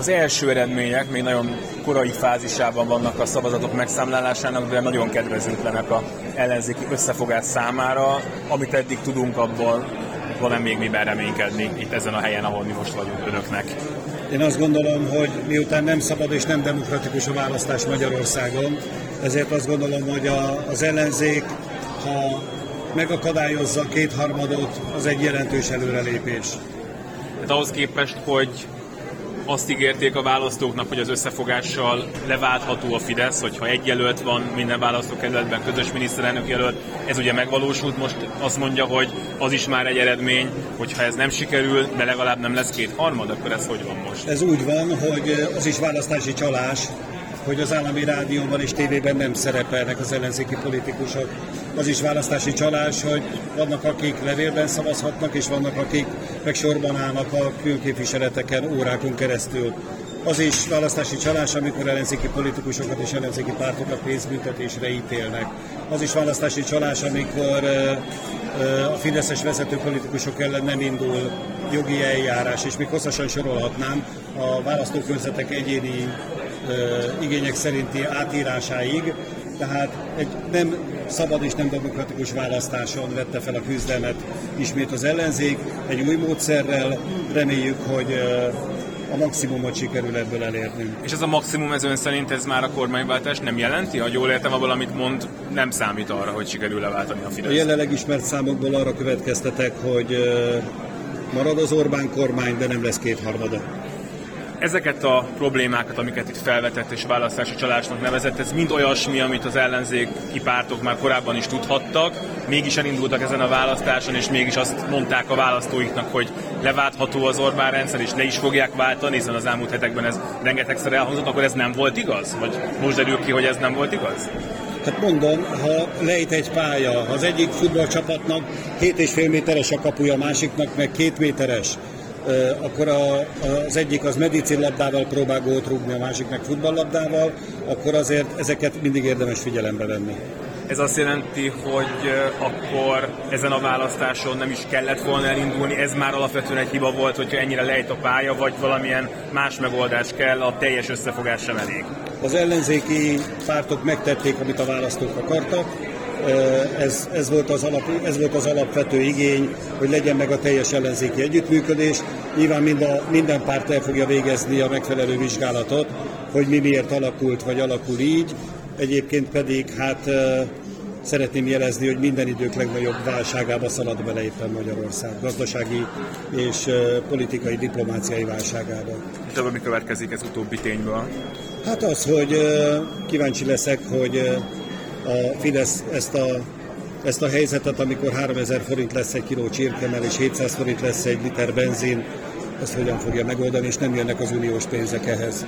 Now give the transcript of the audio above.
Az első eredmények még nagyon korai fázisában vannak a szavazatok megszámlálásának, de nagyon kedvezőtlenek a ellenzéki összefogás számára. Amit eddig tudunk, abból van-e még miben reménykedni itt ezen a helyen, ahol mi most vagyunk önöknek? Én azt gondolom, hogy miután nem szabad és nem demokratikus a választás Magyarországon, ezért azt gondolom, hogy a, az ellenzék, ha megakadályozza kétharmadot, az egy jelentős előrelépés. Hát ahhoz képest, hogy azt ígérték a választóknak, hogy az összefogással leváltható a Fidesz, hogyha egy jelölt van minden választókerületben, közös miniszterelnök jelölt, ez ugye megvalósult, most azt mondja, hogy az is már egy eredmény, hogyha ez nem sikerül, de legalább nem lesz két harmad, akkor ez hogy van most? Ez úgy van, hogy az is választási csalás, hogy az állami rádióban és tévében nem szerepelnek az ellenzéki politikusok. Az is választási csalás, hogy vannak, akik levélben szavazhatnak, és vannak, akik meg sorban állnak a külképviseleteken órákon keresztül. Az is választási csalás, amikor ellenzéki politikusokat és ellenzéki pártokat pénzbüntetésre ítélnek. Az is választási csalás, amikor a fideszes vezető politikusok ellen nem indul jogi eljárás, és még hosszasan sorolhatnám a választókörzetek egyéni igények szerinti átírásáig, tehát egy nem szabad és nem demokratikus választáson vette fel a küzdelmet ismét az ellenzék, egy új módszerrel, reméljük, hogy a maximumot sikerül ebből elérni. És ez a maximum ez ön szerint ez már a kormányváltás nem jelenti? Ha jól értem, abból, amit mond, nem számít arra, hogy sikerül leváltani a Fidesz. A jelenleg ismert számokból arra következtetek, hogy marad az Orbán kormány, de nem lesz kétharmada. Ezeket a problémákat, amiket itt felvetett és választási csalásnak nevezett, ez mind olyasmi, amit az ellenzéki pártok már korábban is tudhattak, mégis elindultak ezen a választáson, és mégis azt mondták a választóiknak, hogy leváltható az Orbán rendszer, és le is fogják váltani, hiszen az elmúlt hetekben ez rengetegszer elhangzott, akkor ez nem volt igaz? Vagy most derül ki, hogy ez nem volt igaz? Hát mondom, ha lejt egy pálya, az egyik futballcsapatnak 7,5 méteres a kapuja, a másiknak meg 2 méteres, akkor a, az egyik az medicinlabdával próbál gólt rúgni, a másik meg futballlabdával, akkor azért ezeket mindig érdemes figyelembe venni. Ez azt jelenti, hogy akkor ezen a választáson nem is kellett volna elindulni, ez már alapvetően egy hiba volt, hogyha ennyire lejt a pálya, vagy valamilyen más megoldás kell, a teljes összefogás sem elég. Az ellenzéki pártok megtették, amit a választók akartak, ez, ez, volt az alap, ez volt az alapvető igény, hogy legyen meg a teljes ellenzéki együttműködés. Nyilván mind a, minden párt el fogja végezni a megfelelő vizsgálatot, hogy mi miért alakult, vagy alakul így. Egyébként pedig hát szeretném jelezni, hogy minden idők legnagyobb válságába szalad bele éppen Magyarország, gazdasági és politikai, diplomáciai válságába. És mi következik ez utóbbi tényből? Hát az, hogy kíváncsi leszek, hogy a Fidesz ezt a, ezt a helyzetet, amikor 3000 forint lesz egy kiló csirkemel, és 700 forint lesz egy liter benzin, ezt hogyan fogja megoldani, és nem jönnek az uniós pénzek ehhez.